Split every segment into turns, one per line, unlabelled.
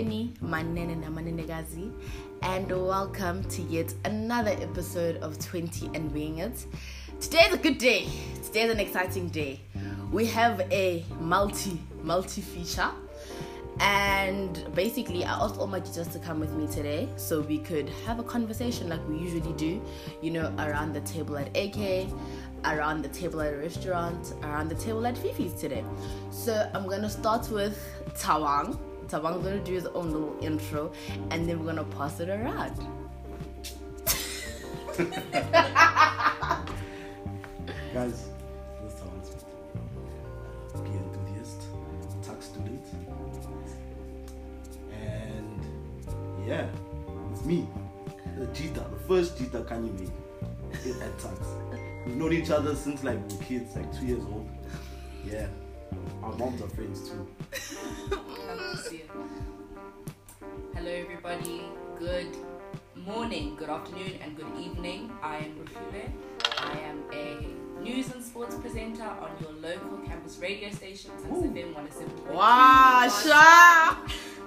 Eni, Manene Namanenagazi, and welcome to yet another episode of 20 and Wing It. Today is a good day. Today is an exciting day. We have a multi, multi feature. And basically, I asked all my teachers to come with me today so we could have a conversation like we usually do, you know, around the table at AK, around the table at a restaurant, around the table at Fifi's today. So I'm gonna start with Tawang. Tawang's gonna do his own little intro and then we're gonna pass it around.
Guys, this sounds be enthusiast, tech student, and yeah, it's me, the Jita, the first Jita Kanye made at Tuks. We've known each other since like we were kids, like two years old. Yeah, our moms are friends too.
Love to see it. Hello, everybody. Good morning, good afternoon, and good evening. I am Rufule. I am a news and sports presenter on your local campus radio station, FM 107.2.
Wow, Sha!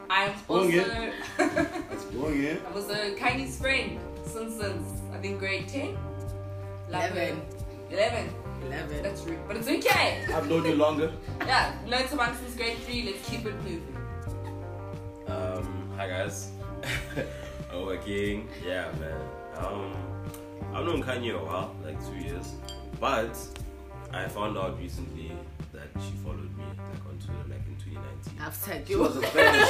I am also.
That's going in.
I was a Kanye's friend since since I think grade 10. Love
Eleven.
11.
11.
That's rude, but it's okay.
I've known you longer.
Yeah, learned to one since grade 3. Let's keep it moving.
Hi guys. oh, again, yeah, man. Um, I've known Kanye a while, like two years, but I found out recently that she followed me like on Twitter, like in 2019.
I've said
She
you.
was a fan. She was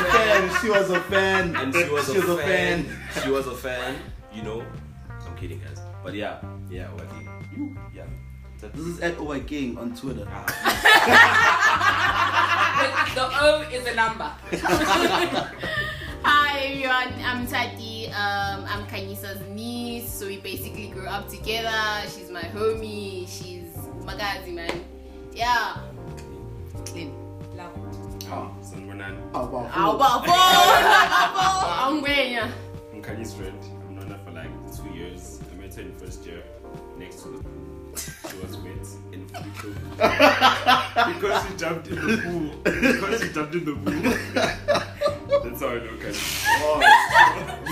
a fan. She was a fan.
And she was,
She was
a,
a
fan.
fan.
She was a fan. You know, I'm kidding, guys. But yeah, yeah, okay. You, yeah. That-
This is at OY Gang on Twitter.
But the O is a number.
Hi everyone, I'm Tati. Um, I'm Kanyisa's niece, so we basically grew up together. She's my homie. She's magazi man. Yeah. Clean.
Love.
Ah, Sanbonan.
How about
How about four? I'm Gwenya.
I'm Kanye's friend. I've known her for like two years. I met her in first year next to the pool. She was wet in Fuliko. because she jumped in the pool. Because she jumped in the pool.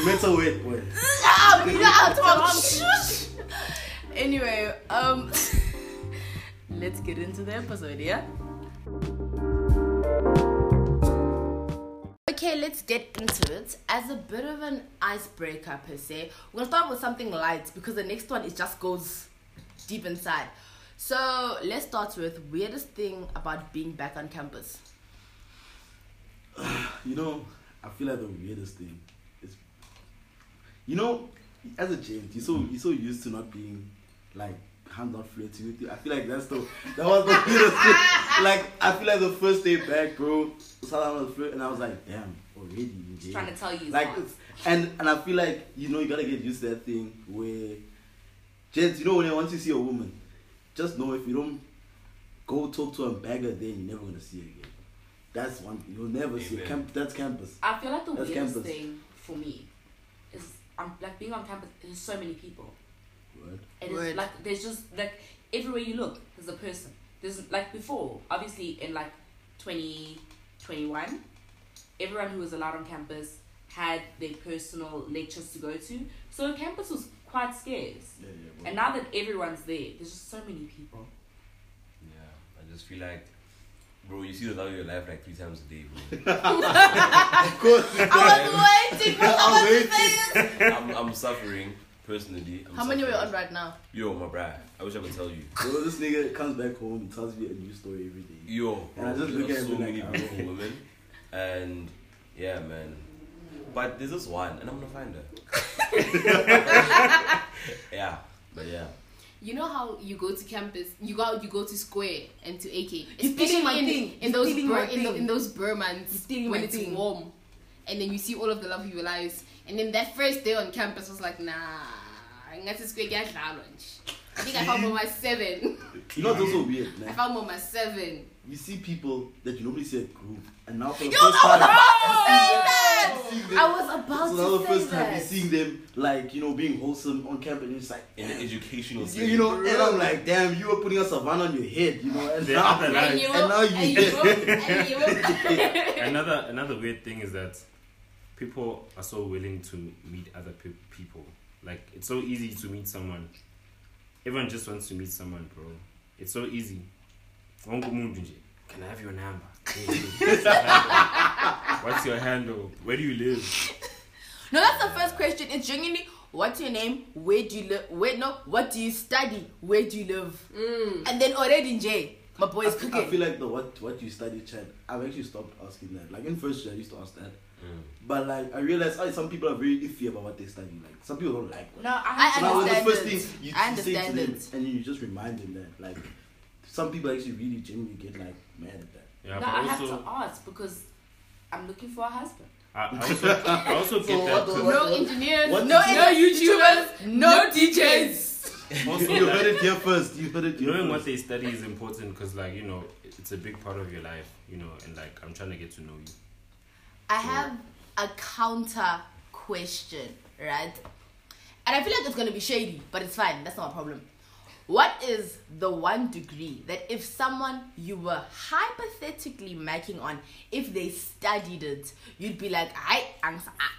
You her wait, wait.
Ah, yeah, talk. Anyway, um, let's get into the episode, yeah. Okay, let's get into it. As a bit of an icebreaker per se, we're gonna start with something light because the next one it just goes deep inside. So let's start with weirdest thing about being back on campus.
You know, I feel like the weirdest thing you know, as a gent, you're so you're so used to not being like hands on flirting with you. I feel like that's the that was the weirdest thing. Like I feel like the first day back, bro, someone was flirt, and I was like, damn, already you.
Trying to tell you
like
it's
and and I feel like you know you gotta get used to that thing where gents, you know when once you see a woman, just know if you don't go talk to a bagger, then you're never gonna see her again. That's one you'll never see.
Amen.
Camp, that's campus.
I feel like the
That's
weirdest
campus.
thing for me is I'm like being on campus. There's so many people,
Word.
and
Word.
it's like there's just like everywhere you look, there's a person. There's like before, obviously in like 2021, everyone who was allowed on campus had their personal lectures to go to, so campus was quite scarce.
Yeah, yeah.
And now that everyone's there, there's just so many people.
yeah, I just feel like, bro, you see the value of your life like three times a day, bro.
of course.
I was waiting for
I
someone
was
to say this.
I'm, I'm suffering personally. I'm
How many are we
suffering.
on right now?
Yo, my bruh, I wish I could tell you.
Bro, this nigga comes back home and tells me a new story every day.
Yo,
And I just look at
so
like,
many
ah,
beautiful women, and yeah, man. But there's this one, and I'm gonna find her. yeah, but yeah.
You know how you go to campus, you go you go to Square and to AK,
You're stealing my
in,
thing.
in
You're
those
stealing
bur-
my
in, the,
thing.
in those Burr months
stealing
when it's
thing.
warm, and then you see all of the love of your lives, and then that first day on campus was like, nah, I'm going to Square get lunch. I think I found mama seven.
You know what's also weird,
I
man?
found my seven.
You see people that you normally see at group, and now for the
Yo,
first
I
time,
about to say that.
Seeing them.
I was about
so
to
that was the
say
first time
that.
you're seeing them like you know being wholesome on campus and it's like
In an educational
you,
setting.
you know and I'm like damn you were putting a savannah on your head you know and now,
other
And
life.
you
and now you
and you and you
another another weird thing is that people are so willing to meet other pe- people. Like it's so easy to meet someone. Everyone just wants to meet someone, bro. It's so easy. Wonke umuntu nje, Can I have your number? What's your handle? What's your handle? Where do you live?
No, that's the first question. It's genuinely what's your name? Where do you live? Wait, no, what do you study? Where do you live? And then already in J, my boy is
I, I feel like the what what you study Chad I've actually stopped asking that like in first year I used to ask that
Mm.
but like I realized oh, some people are very iffy about what they study like some people don't like what
No, I,
I
have
So
to
that was the
understand
first thing you,
I
you say to
understand
them,
it.
and you just remind them that like some people actually really genuinely get like mad at that.
Yeah,
no,
but
I have to ask because I'm looking for a husband.
I, I also I also
So
that
what-
too.
no engineers,
what
no, no YouTubers, no DJs.
Also,
you heard it here first. You heard it here
knowing what they study is important because, like, you know, it's a big part of your life, you know, and like, I'm trying to get to know you.
I have a counter question, right? And I feel like it's gonna be shady, but it's fine. That's not a problem. What is the one degree that if someone you were hypothetically making on, if they studied it, you'd be like, I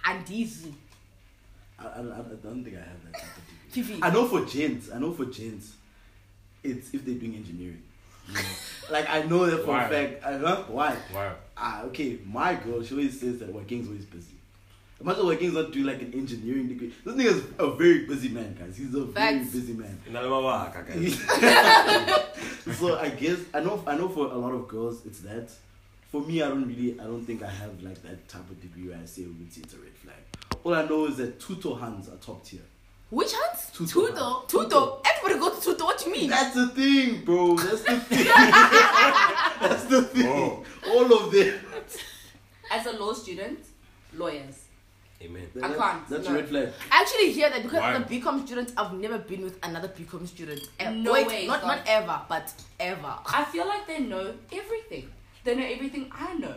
and these
I, I, I don't think I have that type of degree. I know for gents. I know for gents, it's if they're doing engineering. You know? like I know that for
Why?
a fact. I, huh? Why?
Wow.
Ah, okay. My girl, she always says that working's always busy. Imagine working's not doing like an engineering degree. This nigga's a very busy man, guys. He's a very
Facts.
busy man.
Inalawawaka, guys.
so I guess I know I know for a lot of girls it's that. For me, I don't really I don't think I have like that type of degree where I say it's it's a red flag. All I know is that tutor hands are top tier.
Which hands?
Tuto.
Tuto.
Tuto.
Tuto. Everybody go to Tuto. What do you mean?
That's the thing, bro. That's the thing. That's the thing.
Oh.
All of them.
As a law student, lawyers.
Amen.
I can't,
That's
no.
a red flag.
I actually hear that because
Why?
I'm a BCom student, I've never been with another BCom student. Eh,
No
Wait,
way,
not
God.
not ever, but ever.
I feel like they know everything. They know everything I know.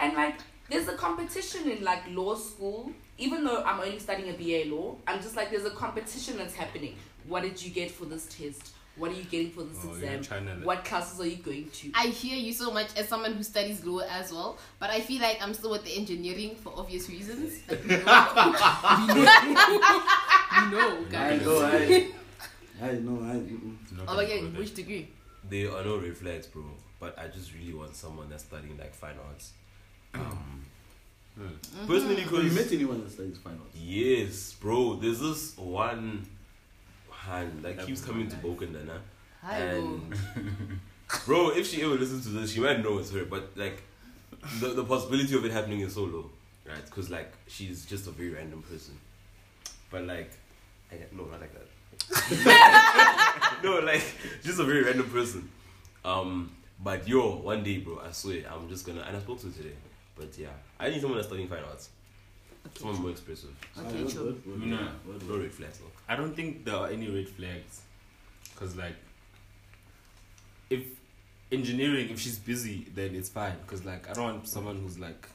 And like there's a competition in like law school. Even though I'm only studying a BA law, I'm just like there's a competition that's happening. What did you get for this test? What are you getting for this
Oh,
exam? What classes are you going to?
I hear you so much as someone who studies law as well, but I feel like I'm still with the engineering for obvious reasons. Like, we know, we know, we know,
I know. I, I know. I. mm-mm.
Oh,
gonna
again, which degree?
They are no red flags, bro. But I just really want someone that's studying like fine arts. Um, personally,
Have you met anyone that studies fine arts?
yes, bro. There's this one hand That keeps
was
coming to. Bokandana. And bro, if she ever listens to this, she might know it's her. But like, the the possibility of it happening is so low, right? Because like she's just a very random person. But like, I, no, not like that. no, like just a very random person. Um, but yo, one day, bro, I swear, I'm just gonna. And I spoke to her today. But yeah, I need someone that's studying fine arts. Someone more expressive.
Okay, sure.
what- what-
No.
No red flags.
I don't think there are any red flags. Because, like, if engineering, if she's busy, then it's fine. Because, like, I don't want someone who's like,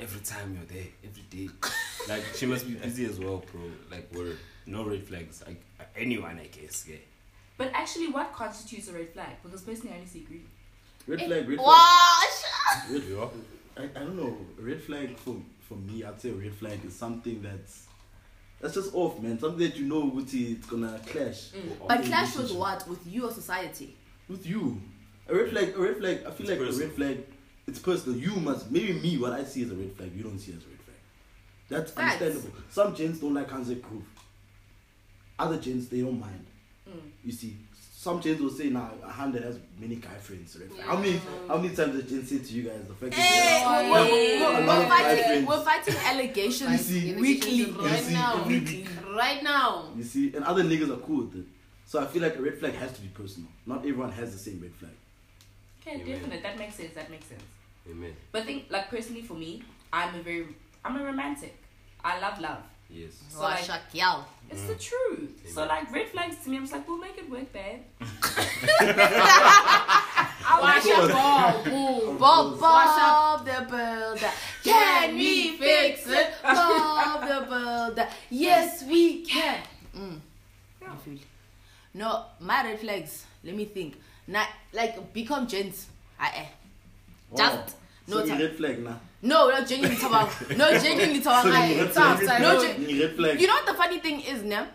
every time you're there, every day. like, she must be busy as well, bro. Like,
Word.
no red flags. Like, anyone, I guess, yeah.
But actually what constitutes a red flag? Because personally I only see green.
Red eh, flag. Red flag.
Wash.
Red,
Yeah.
I, I don't know. Red flag for for me, I'd say a red flag is something that's that's just off, man. Something that you know Guti, it's gonna clash.
Mm.
But clash with what? With you or society?
With you. A red flag, a red flag, I feel
It's
like a red flag, it's personal. You must, maybe me, what I see as a red flag, you don't see as a red flag. That's
Facts.
understandable. Some gents don't like Hansa Groove. Other gents, they don't mind.
Mm.
You see, some gents will say, nah, a hand that has many guy friends. Red flag. How many, how many times did gents say to you guys, the fact
Hey,
that
we're,
they
we're-
have a
we're-
lot
we're
of guy
fighting,
friends.
we're fighting allegations
see,
weekly.
Right
see,
now.
weekly.
Right now.
You see, and other niggas are cool with it. So I feel like a red flag has to be personal. Not everyone has the same red flag.
Okay,
Amen.
definite. That makes sense. That makes sense.
Amen.
But think like personally for me, I'm a very I'm a romantic. I love love.
Yes.
So like,
Shakyal.
It's the truth. Yeah.
So
like red flags to me, I'm just like, we'll make it work, babe.
Wash up
Bob,
Bob,
Bob, the builder. Can we fix it, Bob the builder? Yes, we can. Mm. Yeah. No, my red flags. Let me think. Not like become gents. I. Just no
so red flag now.
no, no genuinely talk No, genuinely talk
So
I-
you red flag.
outside. No, gen-
You red flag.
you know what the funny thing is, now?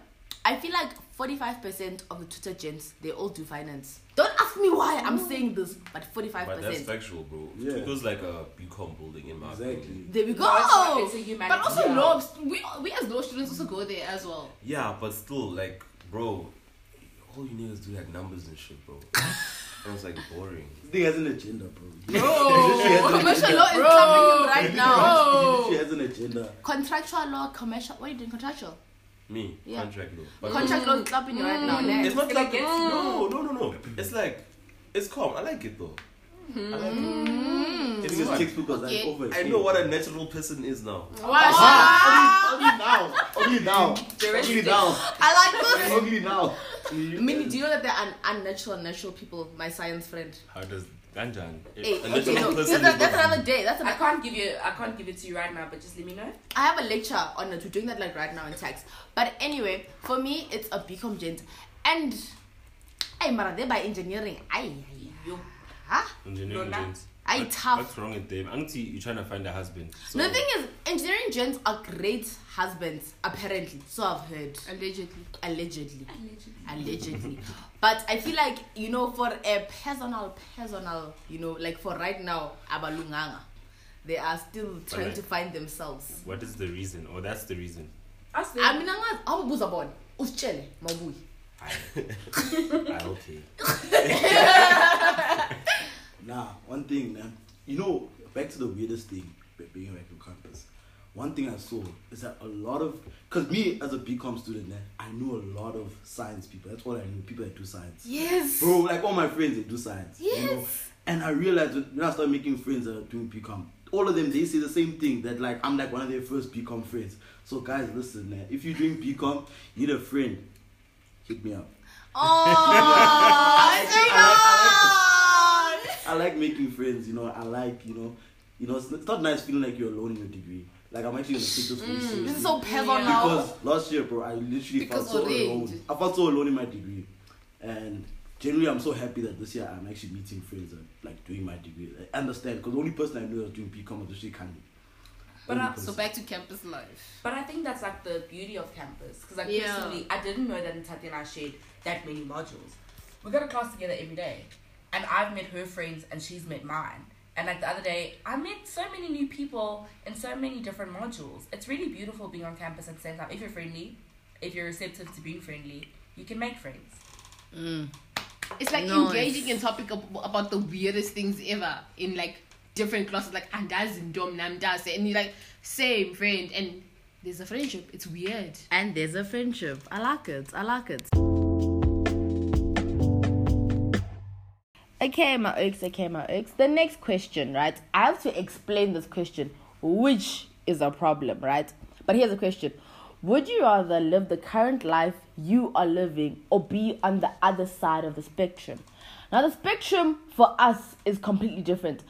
I feel like 45% of the Twitter gents, they all do finance. Don't ask me why I'm saying this, but 45%.
But that's factual, bro.
Yeah.
It was like a BCom building in my
Exactly.
opinion.
there we go.
No, it's it's a.
But also
Yeah.
law, we, we as law students also go there as well.
Yeah, but still, like, bro, all you niggas do like numbers and shit, bro. and it's like boring.
This thing has an agenda, bro.
Bro, commercial law is clapping him right now.
She has an agenda.
Contractual law, commercial. What are you doing? Contractual.
Me,
Yeah.
contract law. But
Contract law is mm. clapping you right now. Mm. ne?
it's not
gonna
like
get-
no, no, no, no. It's like it's calm. I like it though. I like it.
I
It's
think
fun.
it's textbook was like over.
I know what a natural person is now.
Ah, only, only now. Only now. Only
Juristic.
now.
I like this.
Only now.
Mini, do you know that there are unnatural and natural people? My science friend.
How does Ganjan?
Hey,
A
okay, no, that's, that's another day. That's
I can't give you. I can't give it to you right now, but just let me know.
I have a lecture on it. We're doing that like right now in text. But anyway, for me, it's a BCom gent, and I mara they by engineering. I,
Yo.
huh?
Engineering
Lona.
gents.
I
What-
tough.
What's wrong with them? Auntie, you're trying to find a husband. So
the thing is, engineering gents are great husbands, apparently. So I've heard.
Allegedly.
Allegedly. Allegedly. Allegedly. but I feel like, you know, for a personal, personal, you know, like for right now, Abalunganga, they are still trying
like-
to find themselves.
what is the reason? Or that's the reason.
Ask them.
I mean, awubuza bona usitshele mawubuye
ah, okay.
Nah, one thing, man. You know, back to the weirdest thing being back on campus. One thing I saw is that a lot of, cause me as a BCom student, man, I knew a lot of science people. That's all I knew. People that do science.
yes
Bro, like all my friends, they do science. You know?
Yes.
And I realized when I started making friends that are doing BCom, all of them they say the same thing that like I'm like one of their first BCom friends. So guys, listen, man. If you're doing BCom, you need a friend. Hit me up.
oh
I like making friends, you know. I like, you know, you know. It's, it's not nice feeling like you're alone in your degree. Like I'm actually gonna take this very seriously. Mm.
this is so personal
because last year, bro, I literally
Because
felt so
already.
alone. I felt so alone in my degree, and generally, I'm so happy that this year I'm actually meeting friends and like doing my degree. I understand because the only person I knew that was doing BCom was actually Kandi.
But
Only
I-
So back to campus life.
But I think that's like the beauty of campus. Because like
Yeah.
personally, I didn't know that Tati and I shared that many modules. We got a class together every day, and I've met her friends and she's met mine. And like the other day, I met so many new people in so many different modules. It's really beautiful being on campus at the same time. If you're friendly, if you're receptive to being friendly, you can make friends. Mm.
It's like
Nice.
engaging in topic ab- about the weirdest things ever in like different classes, like ah, andas and dom namdas, and you're like same friend, and there's a friendship. It's weird.
and there's a friendship i like it i like it okay my ex okay my ex the next question right i have to explain this question which is a problem right but here's the question would you rather live the current life you are living or be on the other side of the spectrum now the spectrum for us is completely different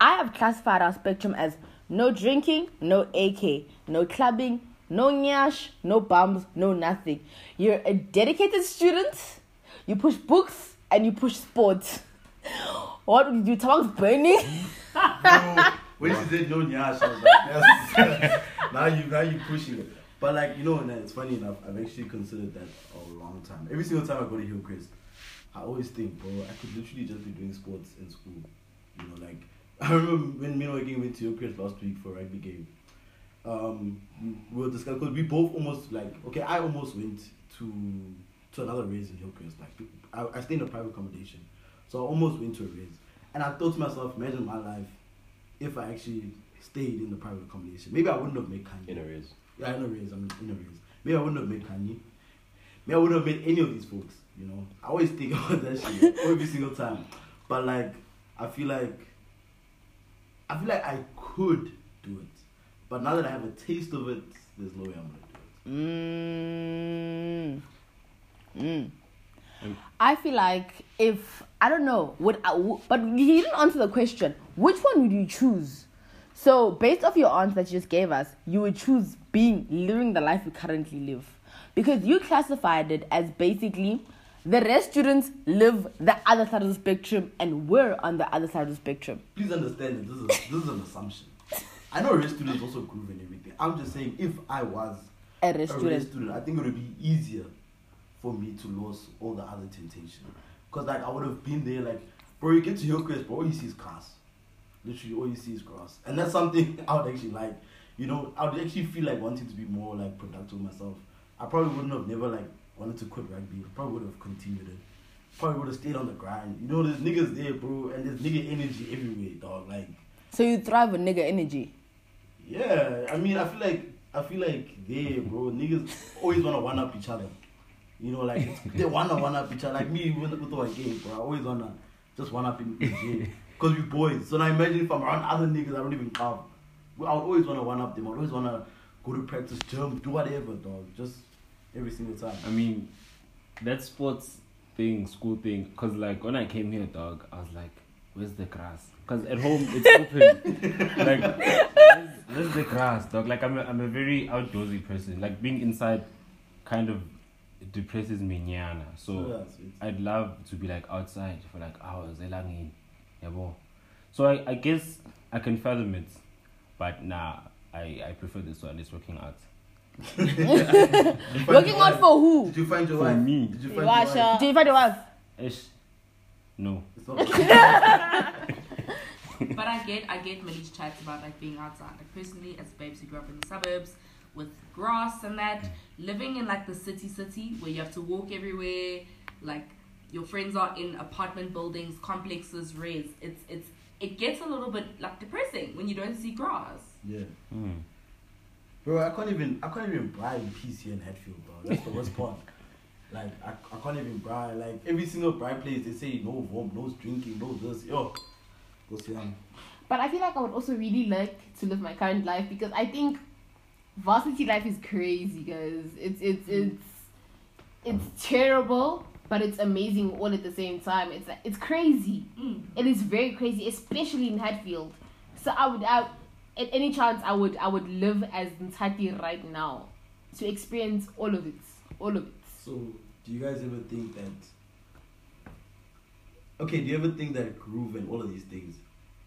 I have classified our spectrum as no drinking no ak no clubbing no nyash, no bums, no nothing. You're a dedicated student. You push books and you push sports. What would you do? Tabang's burning.
No, when she said no nyash, I was like, yes. now you now you pushing it. But like you know, and it's funny enough. I've actually considered that a long time. Every single time I go to Hillcrest, I always think, bro, I could literally just be doing sports in school. You know, like I remember when me and Waging went to Hillcrest last week for a rugby game. Um, we- we were discussing because we both almost like okay, I almost went to to another race in Hillcrest. Like I, I stay in a private accommodation, so I almost went to a race. And I thought to myself, imagine my life if I actually stayed in the private accommodation. Maybe I wouldn't have made Kanye.
In a raise.
Yeah, in a raise. I'm in a raise. Maybe I wouldn't have made Kanye. Maybe I wouldn't have made any of these folks. You know, I always think about that shit every single time. But like, I feel like, I feel like I could do it. But now that I have a taste of it, there's no way I'm gonna do it.
Mm. Mm. I feel like if I don't know, would I, w- but he didn't answer the question. Which one would you choose? So based off your answer that you just gave us, you would choose being living the life you currently live, because you classified it as basically the rest students live the other side of the spectrum, and we're on the other side of the spectrum.
Please understand that this is this is an assumption. I know rest students also groove and everything. I'm just saying if I was
A
a
rest
rest
student.
student, I think it would be easier for me to lose all the other temptation. Cause like I would have been there, like bro, you get to Hillcrest, bro, all you see is grass. Literally, all you see is grass, and that's something I would actually like. You know, I would actually feel like wanting to be more like productive myself. I probably wouldn't have never like wanted to quit rugby. I probably would have continued it. Probably would have stayed on the grind. You know, there's niggas there, bro, and there's nigga energy everywhere, dog. Like,
So you thrive on nigga energy.
yeah, I mean, I feel like I feel like there, bro. Niggas always wanna one up each other. You know, like they wanna one up each other. Like me with, with my game, bro. I always wanna just one up in, in jail. Cause we boys. So now imagine if I'm around other niggas I don't even come. I would always wanna one up them. I always wanna go to practice, jump, do whatever, dog. Just every single time.
I mean, that sports thing, school thing, cause like when I came here, dog, I was like, "Where's the grass?" Cause at home it's open. like, where's, where's the grass, dog? Like I'm a, I'm a very outdoorsy person. Like being inside, kind of depresses me, nyana. So
oh, yeah.
I'd love to be like outside for like hours, elangin, yabo. So I, I guess I can fathom it, but nah, I, I prefer this one. It's working out.
Did you
Working out for who?
Did you find your
For
wife?
me.
Did you find your wife?
Did you find your wife?
Ish, no.
It's not-
But I get I get Millie's chats about like being outside. Like personally, as babes who grew up in the suburbs with grass and that, living in like the city city where you have to walk everywhere, like your friends are in apartment buildings, complexes, res. It's it's it gets a little bit like depressing when you don't see grass.
yeah.
Hmm.
Bro, I can't even I can't even buy in here in Hatfield, bro. That's the worst part. Like I, I can't even buy like every single bright place they say no warm, no drinking, no this. Yo, go see them.
But I feel like I would also really like to live my current life because I think varsity life is crazy, guys. It's it's it's it's terrible, but it's amazing all at the same time. It's it's crazy.
Mm.
It is very crazy, especially in Hatfield. So I would I, at any chance I would I would live as Ntati right now to experience all of it, all of it.
So do you guys ever think that Okay, do you ever think that groove and all of these things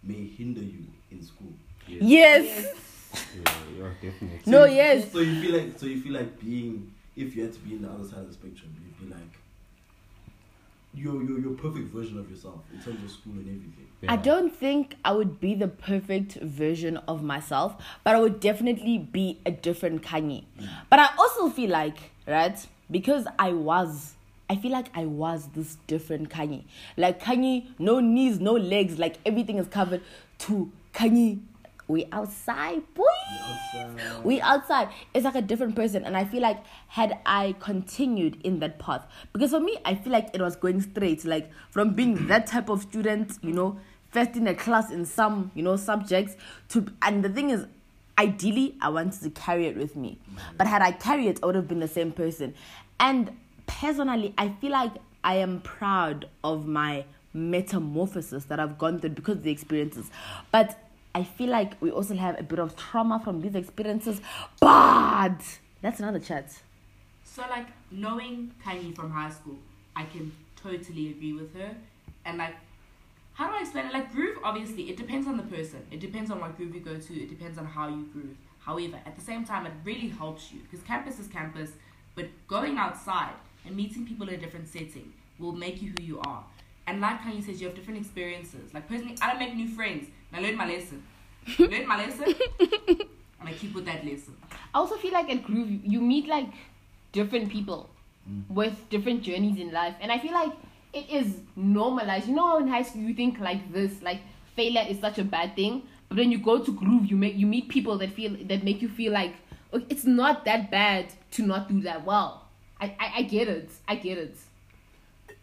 may hinder you in school?
Yes.
Yeah, yeah, definitely.
No, yes.
So you feel like so you feel like being if you had to be in the other side of the spectrum, you'd be like your your your perfect version of yourself in terms of school and everything.
Yeah.
I don't think I would be the perfect version of myself, but I would definitely be a different Kanye. Mm. But I also feel like, right, because I was, I feel like I was this different Kanye. Like Kanye, no knees, no legs, like everything is covered, to Kanye, we outside, boy.
Outside.
We outside. It's like a different person. And I feel like had I continued in that path, because for me, I feel like it was going straight, like from being that type of student, you know, first in a class in some, you know, subjects to, and the thing is, ideally, I wanted to carry it with me. Mm-hmm. But had I carried it, I would have been the same person. And personally, I feel like I am proud of my metamorphosis that I've gone through because of the experiences. But I feel like we also have a bit of trauma from these experiences. But that's another chat.
So like knowing Kanye from high school, I can totally agree with her. And like how do I explain it? Like groove obviously it depends on the person. It depends on what groove you go to, it depends on how you groove. However, at the same time it really helps you because campus is campus, but going outside and meeting people in a different setting will make you who you are. And like Kanye says, you have different experiences. Like personally, I don't make new friends. And I learned my lesson. learned my lesson. and I keep with that lesson.
I also feel like at Groove you meet like different people mm. with different journeys in life, and I feel like it is normalized. You know, how in high school you think like this, like failure is such a bad thing, but then you go to Groove, you make you meet people that feel that make you feel like okay, it's not that bad to not do that well. I I, I get it. I get it.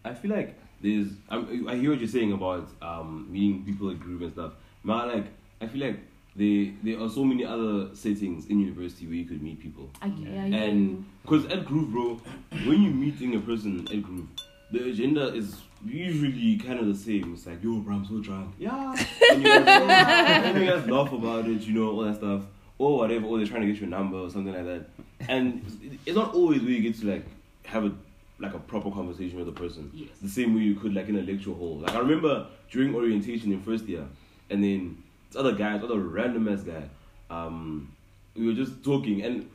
I feel like there's. I'm, I hear what you're saying about um, meeting people at group and stuff. But like, I feel like there there are so many other settings in university where you could meet people.
I, yeah,
And because at Groove, bro, when you're meeting a person at Groove, the agenda is usually kind of the same. It's like, yo, bro, I'm so drunk. Yeah. And you, guys, and you guys laugh about it, you know, all that stuff. Or whatever, or they're trying to get your number or something like that. And it's not always where you get to like have a like a proper conversation with a person.
Yes.
The same way you could like in a lecture hall. Like I remember during orientation in first year, and then this other guy, this other random ass guy, um, we were just talking, and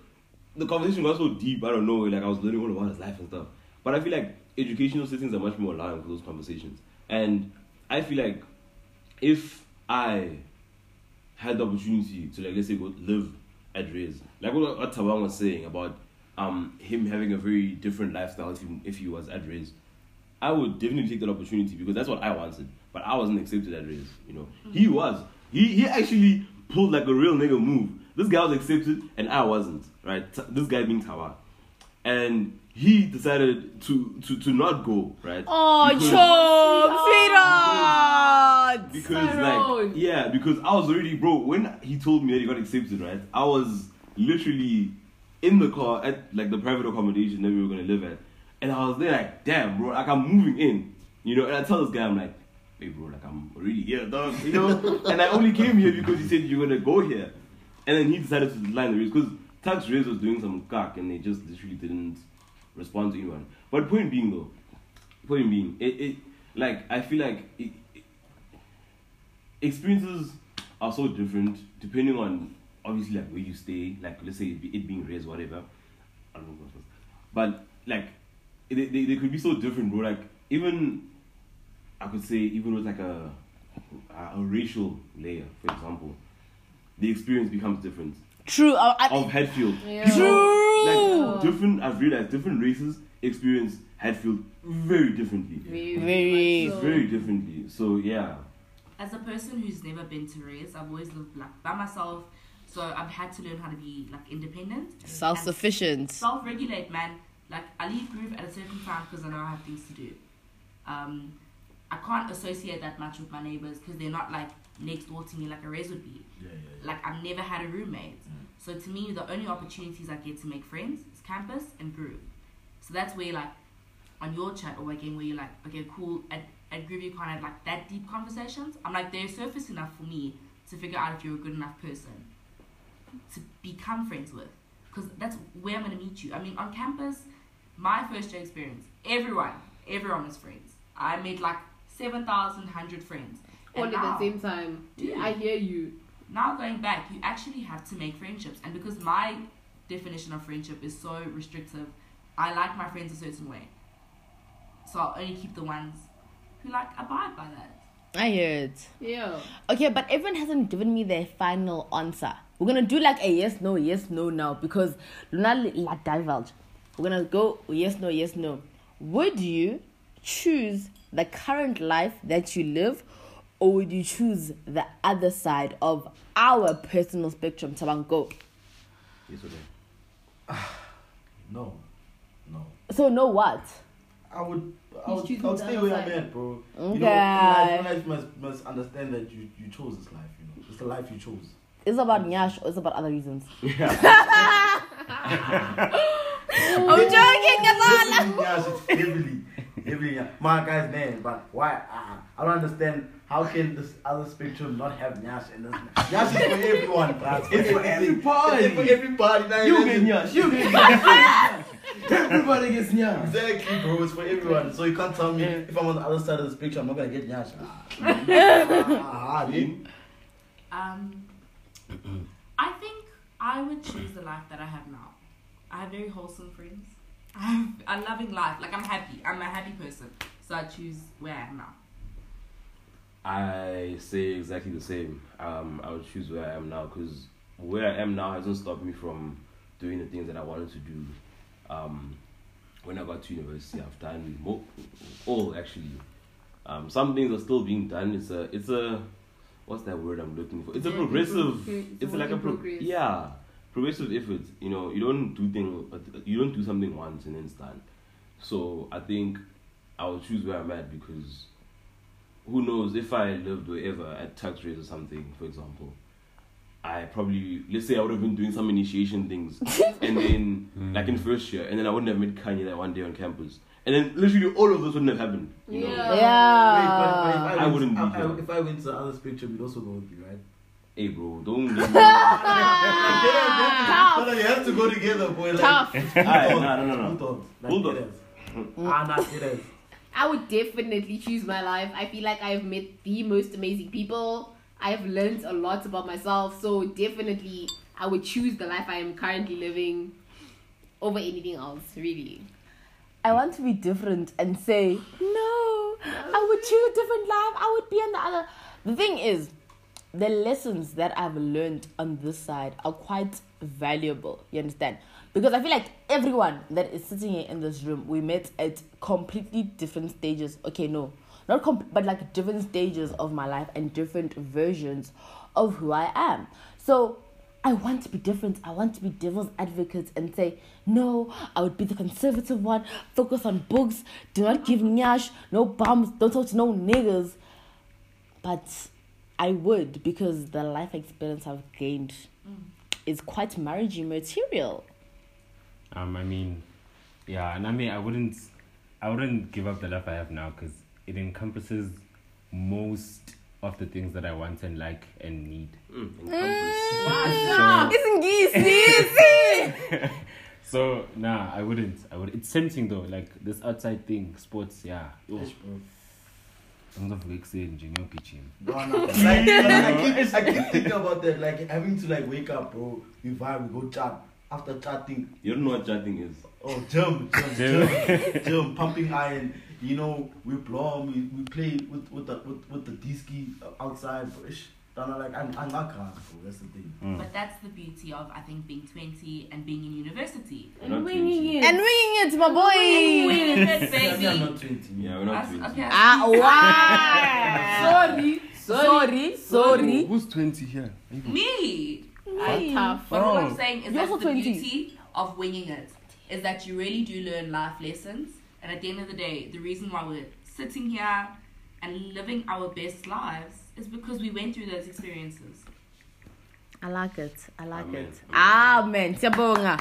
the conversation got so deep. I don't know, like I was learning all about his life and stuff. But I feel like educational settings are much more allowing for those conversations, and I feel like if I had the opportunity to like let's say go live at Rez, like what, what Tabang was saying about um him having a very different lifestyle if he, if he was at Rez, I would definitely take that opportunity because that's what I wanted, but I wasn't accepted at Rez. You know, he was. He he actually pulled like a real nigga move. This guy was accepted and I wasn't. Right, T- this guy being Tawa, and he decided to to to not go. Right.
Oh,
Because-
sweetheart.
because
Tyrone.
like yeah because i was already bro when he told me that he got accepted right i was literally in the car at like the private accommodation that we were gonna live at. And i was there like damn bro like i'm moving in. You know and i tell this guy i'm like hey bro like i'm already here dog you know? And i only came here because he said you're gonna go here. And then he decided to decline the race because TuksRes was doing some cock and they just literally didn't respond to anyone. But point being though point being it, it like i feel like it, experiences are so different depending on obviously like where you stay like let's say it, be, it being raised whatever I don't know what's first. but like they, they, they could be so different bro like even I could say even with like a a, a racial layer for example the experience becomes different
True. I, I,
of Hatfield
true.
like different I've realized different races experience Hatfield very differently
Very.
very differently so yeah
As a person who's never been to race, I've always lived like by myself, so I've had to learn how to be like independent,
Self-sufficient.
self-regulate, man. Like I leave group at a certain time because I know I have things to do. Um, I can't associate that much with my neighbors because they're not like next door to me like a Reyes would be.
Yeah, yeah,
Like I've never had a roommate, so to me the only opportunities I get to make friends is campus and group. So that's where like on your chat or again where you're like, okay, cool. At at Groove you can't have like that deep conversations. I'm like they're surface enough for me to figure out if you're a good enough person to become friends with, because that's where I'm gonna meet you. I mean, on campus, my first year experience, everyone, everyone was friends. I made like seven thousand hundred friends.
All
And
at
now-
the same time.
Dude.
I hear you.
now going back, you actually have to make friendships. And because my definition of friendship is so restrictive, I like my friends a certain way. So I'll only keep the ones who like abide by that.
I hear it.
Yeah.
Okay, but everyone hasn't given me their final answer. We're gonna do like a yes, no, yes, no now because Luna la divulge. We're gonna go yes, no, yes, no. Would you choose the current life that you live, or would you choose the other side of our personal spectrum? Tabang, go.
yes or no
No, no.
So no what?
I would, I would,
choosing
I would stay
other
where I'm at, bro. You
Okay.
know, life, life must must understand that you you chose this life. You know, it's the life you chose.
It's about Nyash or it's about other reasons?
yeah
I'm joking, Gazala.
Yes, it's heavily, heavily. yeah. My guys, name, but why? Uh, I don't understand. How can this other spectrum not have Nyash in this? Nyash is for everyone, bruh. It's for
everybody.
It's for everybody. Now,
you get nyash you get nyash everybody gets nyash
Exactly, bro. It's for everyone. So you can't tell me if I'm on the other side of the spectrum, I'm not gonna get Nyash. Ah, ah, dude.
Um, I think I would choose the life that I have now. I have very wholesome friends. I have a loving life. Like I'm happy. I'm a happy person. So I choose where I am now.
I say exactly the same. Um, I would choose where I am now because where I am now hasn't stopped me from doing the things that I wanted to do. Um, when I got to university, I've done mo- all actually. Um, some things are still being done. It's a, it's a, what's that word I'm looking for? It's a
Yeah,
progressive.
progress- it's
It's
a
like a pro-
progress.
yeah, progressive effort. You know, you don't do thing, you don't do something once and then it's done. So I think I will choose where I'm at because who knows if I lived wherever at tax rates or something, for example, I probably let's say I would have been doing some initiation things, and then hmm. like in first year, and then I wouldn't have met Kanye that one day on campus, and then literally all of this wouldn't have happened. You know?
Yeah.
Yeah.
Wait, but, but if I,
I
went,
wouldn't be
I, I, if I went to the other spectrum, you'd also go with me, right?
Hey, bro, don't. Get me-
Tough.
No, no, you have to go together, boy. Like,
Tough.
Alright, no, no, no, no.
Bulldogs. Like,
Bulldog.
deadass. Ah, not serious.
I would definitely choose my life. I feel like I have met the most amazing people. I have learned a lot about myself. So definitely I would choose the life I am currently living over anything else, really.
I want to be different and say, no, I would choose a different life. I would be on the other. The thing is, the lessons that I've learned on this side are quite valuable. You understand? Because I feel like everyone that is sitting here in this room, we met at completely different stages. Okay, no, not comp- but like different stages of my life and different versions of who I am. So I want to be different. I want to be devil's advocate and say, no, I would be the conservative one, focus on books, do not give nyash, no bums, don't talk to no niggas. But I would because the life experience I've gained is quite marriagey material.
Um, I mean, yeah, and I mean, I wouldn't, I wouldn't give up the life I have now because it encompasses most of the things that I want and like and need.
Mm, encompass.
Isn't
So nah, I wouldn't. I would. It's tempting though. Like this outside thing, sports. Yeah. Oh, I'm not vexing. Junior kitchen.
No, no. Like, like, I, keep, I keep thinking about that, like having to like wake up, bro. We vibe, we go chat. After chatting,
You don't know what chatting is.
oh, jump, jump, jump, jump, pumping iron. You know, we blow, we, we play with with the with, with the disky outside, bro. Ish. Don't know, like I'm I'm not cars, bro. That's the thing.
But that's the beauty of I think being 20 and being in university.
We're
And winging it.
And ringing it, my boy.
Winging it,
Yeah, I'm not twenty.
Yeah, we're not
Us-
20.
okay.
Ah, wow.
Sorry.
sorry, sorry.
Who's twenty here?
Me.
Aye.
Tough.
But what
Oh.
I'm saying is
You're
that's the
20.
beauty of winging it. Is that you really do learn life lessons. And at the end of the day, the reason why we're sitting here and living our best lives is because we went through those experiences.
I like it. I like
Amen.
it. Amen. Siyabonga.